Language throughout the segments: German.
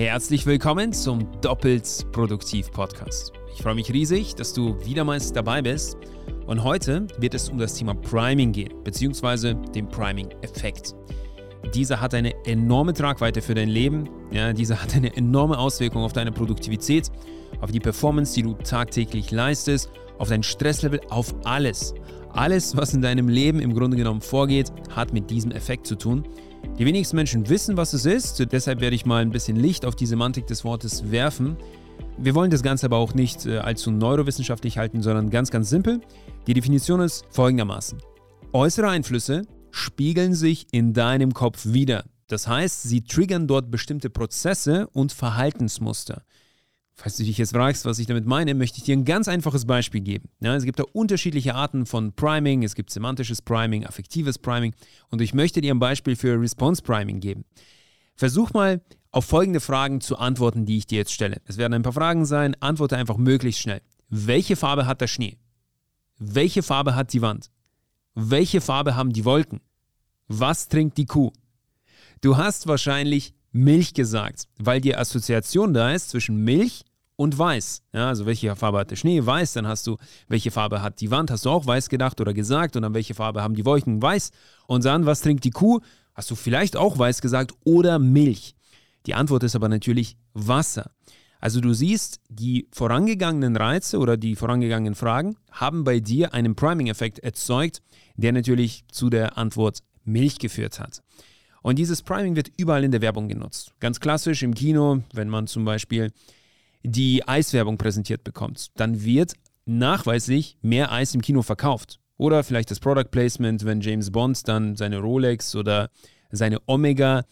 Herzlich willkommen zum Doppelt Produktiv Podcast. Ich freue mich riesig, dass du wieder mal dabei bist. Und heute wird es um das Thema Priming gehen, beziehungsweise den Priming-Effekt. Dieser hat eine enorme Tragweite für dein Leben. Ja, dieser hat eine enorme Auswirkung auf deine Produktivität, auf die Performance, die du tagtäglich leistest, auf dein Stresslevel, auf alles. Alles, was in deinem Leben im Grunde genommen vorgeht, hat mit diesem Effekt zu tun. Die wenigsten Menschen wissen, was es ist, deshalb werde ich mal ein bisschen Licht auf die Semantik des Wortes werfen. Wir wollen das Ganze aber auch nicht äh, allzu neurowissenschaftlich halten, sondern ganz, ganz simpel. Die Definition ist folgendermaßen. Äußere Einflüsse spiegeln sich in deinem Kopf wieder. Das heißt, sie triggern dort bestimmte Prozesse und Verhaltensmuster. Falls du dich jetzt fragst, was ich damit meine, möchte ich dir ein ganz einfaches Beispiel geben. Ja, es gibt da unterschiedliche Arten von Priming. Es gibt semantisches Priming, affektives Priming. Und ich möchte dir ein Beispiel für Response Priming geben. Versuch mal auf folgende Fragen zu antworten, die ich dir jetzt stelle. Es werden ein paar Fragen sein. Antworte einfach möglichst schnell. Welche Farbe hat der Schnee? Welche Farbe hat die Wand? Welche Farbe haben die Wolken? Was trinkt die Kuh? Du hast wahrscheinlich Milch gesagt, weil die Assoziation da ist zwischen Milch und weiß. Ja, also welche Farbe hat der Schnee? Weiß. Dann hast du, welche Farbe hat die Wand? Hast du auch weiß gedacht oder gesagt? Und dann welche Farbe haben die Wolken? Weiß. Und dann, was trinkt die Kuh? Hast du vielleicht auch weiß gesagt oder Milch? Die Antwort ist aber natürlich Wasser. Also du siehst, die vorangegangenen Reize oder die vorangegangenen Fragen haben bei dir einen Priming-Effekt erzeugt, der natürlich zu der Antwort Milch geführt hat. Und dieses Priming wird überall in der Werbung genutzt. Ganz klassisch im Kino, wenn man zum Beispiel die Eiswerbung präsentiert bekommt, dann wird nachweislich mehr Eis im Kino verkauft. Oder vielleicht das Product Placement, wenn James Bond dann seine Rolex oder seine Omega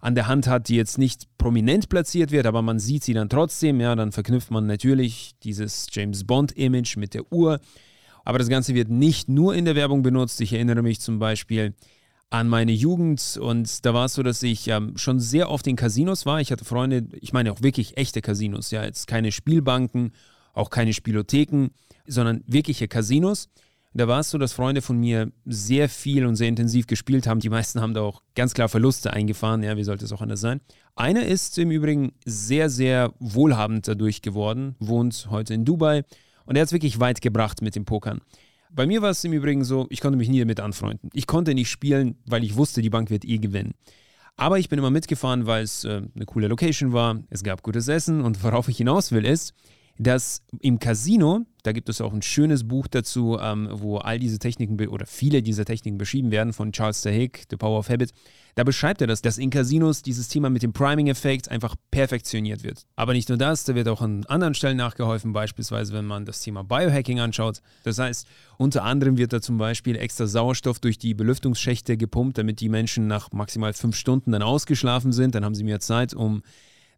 an der Hand hat, die jetzt nicht prominent platziert wird, aber man sieht sie dann trotzdem, ja, dann verknüpft man natürlich dieses James Bond-Image mit der Uhr. Aber das Ganze wird nicht nur in der Werbung benutzt. Ich erinnere mich zum Beispiel an meine Jugend und da war es so, dass ich ähm, schon sehr oft in Casinos war. Ich hatte Freunde, ich meine auch wirklich echte Casinos, ja, jetzt keine Spielbanken, auch keine Spielotheken, sondern wirkliche Casinos. Da war es so, dass Freunde von mir sehr viel und sehr intensiv gespielt haben. Die meisten haben da auch ganz klar Verluste eingefahren. Ja, wie sollte es auch anders sein? Einer ist im Übrigen sehr, sehr wohlhabend dadurch geworden, wohnt heute in Dubai und er hat es wirklich weit gebracht mit dem Pokern. Bei mir war es im Übrigen so, ich konnte mich nie damit anfreunden. Ich konnte nicht spielen, weil ich wusste, die Bank wird eh gewinnen. Aber ich bin immer mitgefahren, weil es äh, eine coole Location war, es gab gutes Essen und worauf ich hinaus will ist, dass im Casino, da gibt es auch ein schönes Buch dazu, ähm, wo all diese Techniken oder viele dieser Techniken beschrieben werden von Charles Duhigg, The Power of Habit. Da beschreibt er das, dass in Casinos dieses Thema mit dem Priming-Effekt einfach perfektioniert wird. Aber nicht nur das, da wird auch an anderen Stellen nachgeholfen, beispielsweise wenn man das Thema Biohacking anschaut. Das heißt, unter anderem wird da zum Beispiel extra Sauerstoff durch die Belüftungsschächte gepumpt, damit die Menschen nach maximal fünf Stunden dann ausgeschlafen sind. Dann haben sie mehr Zeit, um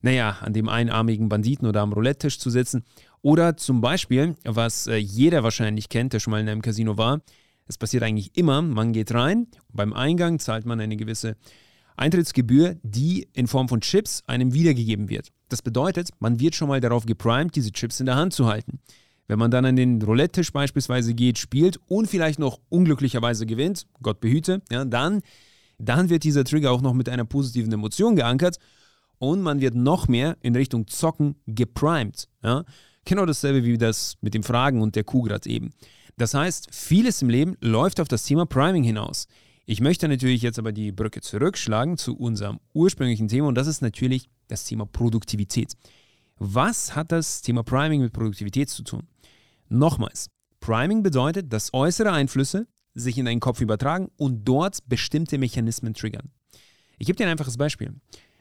naja, an dem einarmigen Banditen oder am Roulette-Tisch zu sitzen. Oder zum Beispiel, was äh, jeder wahrscheinlich kennt, der schon mal in einem Casino war, es passiert eigentlich immer, man geht rein, beim Eingang zahlt man eine gewisse Eintrittsgebühr, die in Form von Chips einem wiedergegeben wird. Das bedeutet, man wird schon mal darauf geprimed, diese Chips in der Hand zu halten. Wenn man dann an den Roulette-Tisch beispielsweise geht, spielt und vielleicht noch unglücklicherweise gewinnt, Gott behüte, ja, dann, dann wird dieser Trigger auch noch mit einer positiven Emotion geankert und man wird noch mehr in Richtung Zocken geprimed. Ja? Genau dasselbe wie das mit dem Fragen und der Kuh gerade eben. Das heißt, vieles im Leben läuft auf das Thema Priming hinaus. Ich möchte natürlich jetzt aber die Brücke zurückschlagen zu unserem ursprünglichen Thema und das ist natürlich das Thema Produktivität. Was hat das Thema Priming mit Produktivität zu tun? Nochmals, Priming bedeutet, dass äußere Einflüsse sich in deinen Kopf übertragen und dort bestimmte Mechanismen triggern. Ich gebe dir ein einfaches Beispiel.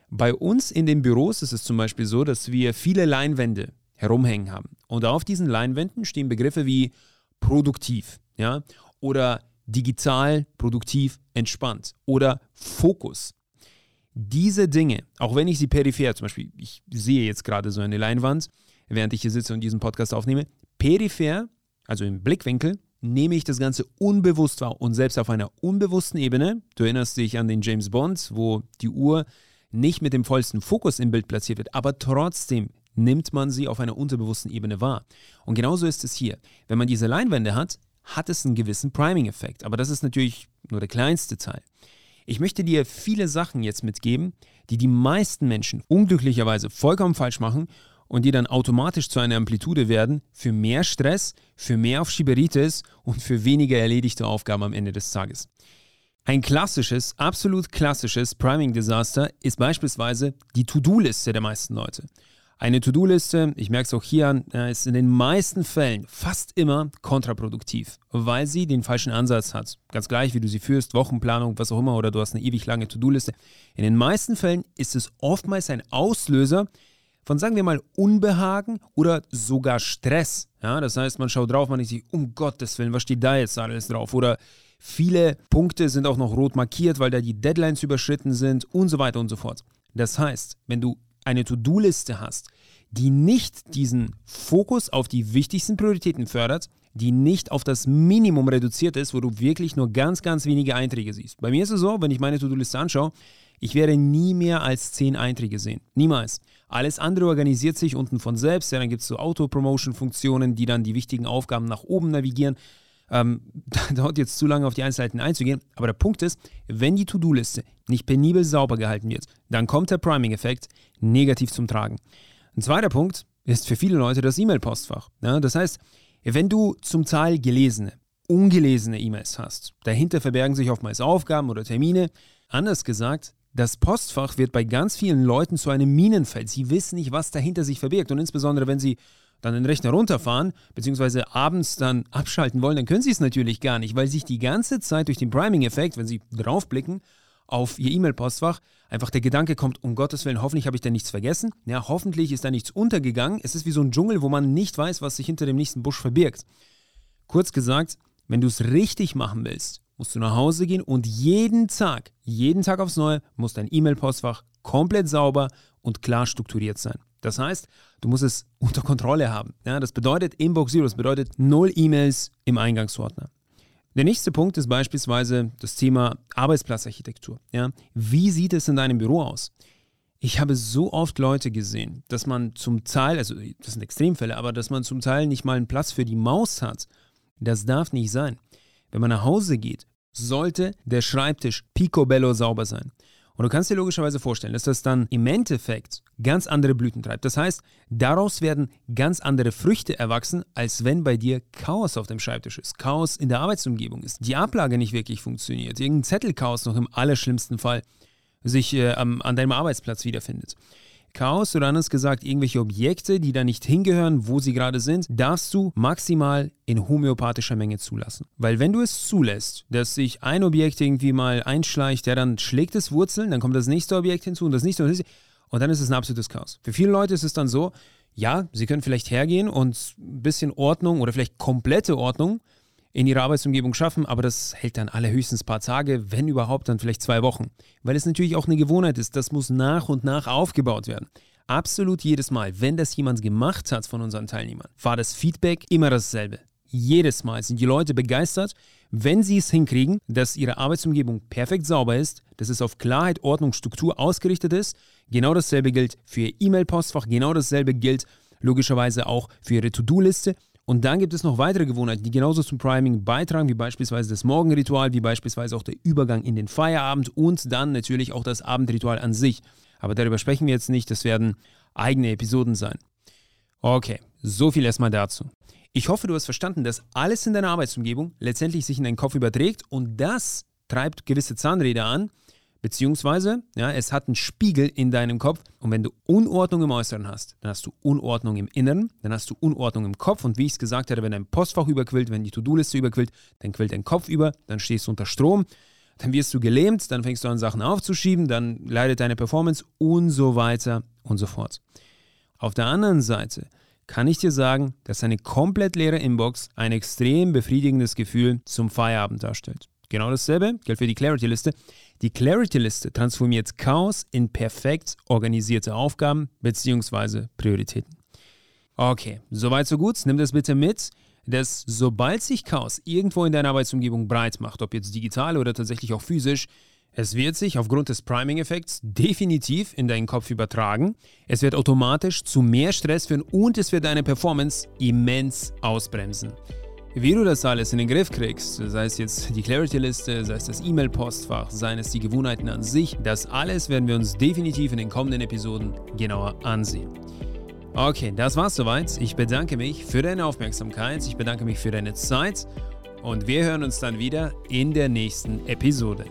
Bei uns in den Büros ist es zum Beispiel so, dass wir viele Leinwände herumhängen haben. Und auf diesen Leinwänden stehen Begriffe wie produktiv, ja, oder digital, produktiv, entspannt oder Fokus. Diese Dinge, auch wenn ich sie peripher, zum Beispiel, ich sehe jetzt gerade so eine Leinwand, während ich hier sitze und diesen Podcast aufnehme, peripher, also im Blickwinkel, nehme ich das Ganze unbewusst wahr und selbst auf einer unbewussten Ebene, du erinnerst dich an den James Bond, wo die Uhr nicht mit dem vollsten Fokus im Bild platziert wird, aber trotzdem nimmt man sie auf einer unterbewussten Ebene wahr. Und genauso ist es hier. Wenn man diese Leinwände hat, hat es einen gewissen Priming-Effekt. Aber das ist natürlich nur der kleinste Teil. Ich möchte dir viele Sachen jetzt mitgeben, die die meisten Menschen unglücklicherweise vollkommen falsch machen und die dann automatisch zu einer Amplitude werden für mehr Stress, für mehr auf Schieberitis und für weniger erledigte Aufgaben am Ende des Tages. Ein klassisches, absolut klassisches Priming-Desaster ist beispielsweise die To-Do-Liste der meisten Leute. Eine To-Do-Liste, ich merke es auch hier an, ist in den meisten Fällen fast immer kontraproduktiv, weil sie den falschen Ansatz hat. Ganz gleich, wie du sie führst, Wochenplanung, was auch immer, oder du hast eine ewig lange To-Do-Liste. In den meisten Fällen ist es oftmals ein Auslöser von, sagen wir mal, Unbehagen oder sogar Stress. Ja, das heißt, man schaut drauf, man denkt sich, um Gottes Willen, was steht da jetzt alles drauf? Oder viele Punkte sind auch noch rot markiert, weil da die Deadlines überschritten sind und so weiter und so fort. Das heißt, wenn du eine To-Do-Liste hast, die nicht diesen Fokus auf die wichtigsten Prioritäten fördert, die nicht auf das Minimum reduziert ist, wo du wirklich nur ganz, ganz wenige Einträge siehst. Bei mir ist es so, wenn ich meine To-Do-Liste anschaue, ich werde nie mehr als zehn Einträge sehen. Niemals. Alles andere organisiert sich unten von selbst. Ja, dann gibt es so Auto-Promotion-Funktionen, die dann die wichtigen Aufgaben nach oben navigieren. Ähm, dauert jetzt zu lange auf die Einzelheiten einzugehen. Aber der Punkt ist, wenn die To-Do-Liste nicht penibel sauber gehalten wird, dann kommt der Priming-Effekt negativ zum Tragen. Ein zweiter Punkt ist für viele Leute das E-Mail-Postfach. Ja, das heißt, wenn du zum Teil gelesene, ungelesene E-Mails hast, dahinter verbergen sich oftmals Aufgaben oder Termine. Anders gesagt, das Postfach wird bei ganz vielen Leuten zu einem Minenfeld. Sie wissen nicht, was dahinter sich verbirgt. Und insbesondere, wenn sie dann den Rechner runterfahren, beziehungsweise abends dann abschalten wollen, dann können sie es natürlich gar nicht, weil sich die ganze Zeit durch den Priming-Effekt, wenn sie draufblicken, auf ihr E-Mail-Postfach einfach der Gedanke kommt, um Gottes Willen, hoffentlich habe ich da nichts vergessen. Ja, hoffentlich ist da nichts untergegangen. Es ist wie so ein Dschungel, wo man nicht weiß, was sich hinter dem nächsten Busch verbirgt. Kurz gesagt, wenn du es richtig machen willst, musst du nach Hause gehen und jeden Tag, jeden Tag aufs Neue, muss dein E-Mail-Postfach komplett sauber und klar strukturiert sein. Das heißt, du musst es unter Kontrolle haben. Ja, das bedeutet Inbox Zero, das bedeutet null E-Mails im Eingangsordner. Der nächste Punkt ist beispielsweise das Thema Arbeitsplatzarchitektur. Ja, wie sieht es in deinem Büro aus? Ich habe so oft Leute gesehen, dass man zum Teil, also das sind Extremfälle, aber dass man zum Teil nicht mal einen Platz für die Maus hat. Das darf nicht sein. Wenn man nach Hause geht, sollte der Schreibtisch picobello sauber sein. Und du kannst dir logischerweise vorstellen, dass das dann im Endeffekt ganz andere Blüten treibt. Das heißt, daraus werden ganz andere Früchte erwachsen, als wenn bei dir Chaos auf dem Schreibtisch ist, Chaos in der Arbeitsumgebung ist, die Ablage nicht wirklich funktioniert, irgendein Zettelchaos noch im allerschlimmsten Fall sich äh, an deinem Arbeitsplatz wiederfindet. Chaos oder anders gesagt irgendwelche Objekte, die da nicht hingehören, wo sie gerade sind, darfst du maximal in homöopathischer Menge zulassen. Weil wenn du es zulässt, dass sich ein Objekt irgendwie mal einschleicht, der dann schlägt es Wurzeln, dann kommt das nächste Objekt hinzu und das nächste und das nächste und dann ist es ein absolutes Chaos. Für viele Leute ist es dann so, ja, sie können vielleicht hergehen und ein bisschen Ordnung oder vielleicht komplette Ordnung in ihrer Arbeitsumgebung schaffen, aber das hält dann allerhöchstens ein paar Tage, wenn überhaupt dann vielleicht zwei Wochen. Weil es natürlich auch eine Gewohnheit ist, das muss nach und nach aufgebaut werden. Absolut jedes Mal, wenn das jemand gemacht hat von unseren Teilnehmern, war das Feedback immer dasselbe. Jedes Mal sind die Leute begeistert, wenn sie es hinkriegen, dass ihre Arbeitsumgebung perfekt sauber ist, dass es auf Klarheit, Ordnung, Struktur ausgerichtet ist. Genau dasselbe gilt für ihr E-Mail-Postfach, genau dasselbe gilt logischerweise auch für ihre To-Do-Liste und dann gibt es noch weitere Gewohnheiten, die genauso zum Priming beitragen, wie beispielsweise das Morgenritual, wie beispielsweise auch der Übergang in den Feierabend und dann natürlich auch das Abendritual an sich. Aber darüber sprechen wir jetzt nicht, das werden eigene Episoden sein. Okay, so viel erstmal dazu. Ich hoffe, du hast verstanden, dass alles in deiner Arbeitsumgebung letztendlich sich in deinen Kopf überträgt und das treibt gewisse Zahnräder an, Beziehungsweise, ja, es hat einen Spiegel in deinem Kopf und wenn du Unordnung im Äußeren hast, dann hast du Unordnung im Inneren, dann hast du Unordnung im Kopf und wie ich es gesagt hatte, wenn dein Postfach überquillt, wenn die To-Do-Liste überquillt, dann quillt dein Kopf über, dann stehst du unter Strom, dann wirst du gelähmt, dann fängst du an Sachen aufzuschieben, dann leidet deine Performance und so weiter und so fort. Auf der anderen Seite kann ich dir sagen, dass eine komplett leere Inbox ein extrem befriedigendes Gefühl zum Feierabend darstellt. Genau dasselbe gilt für die Clarity-Liste. Die Clarity-Liste transformiert Chaos in perfekt organisierte Aufgaben bzw. Prioritäten. Okay, soweit so gut. Nimm das bitte mit, dass sobald sich Chaos irgendwo in deiner Arbeitsumgebung breit macht, ob jetzt digital oder tatsächlich auch physisch, es wird sich aufgrund des Priming-Effekts definitiv in deinen Kopf übertragen. Es wird automatisch zu mehr Stress führen und es wird deine Performance immens ausbremsen. Wie du das alles in den Griff kriegst, sei es jetzt die Clarity-Liste, sei es das E-Mail-Postfach, seien es die Gewohnheiten an sich, das alles werden wir uns definitiv in den kommenden Episoden genauer ansehen. Okay, das war's soweit. Ich bedanke mich für deine Aufmerksamkeit, ich bedanke mich für deine Zeit und wir hören uns dann wieder in der nächsten Episode.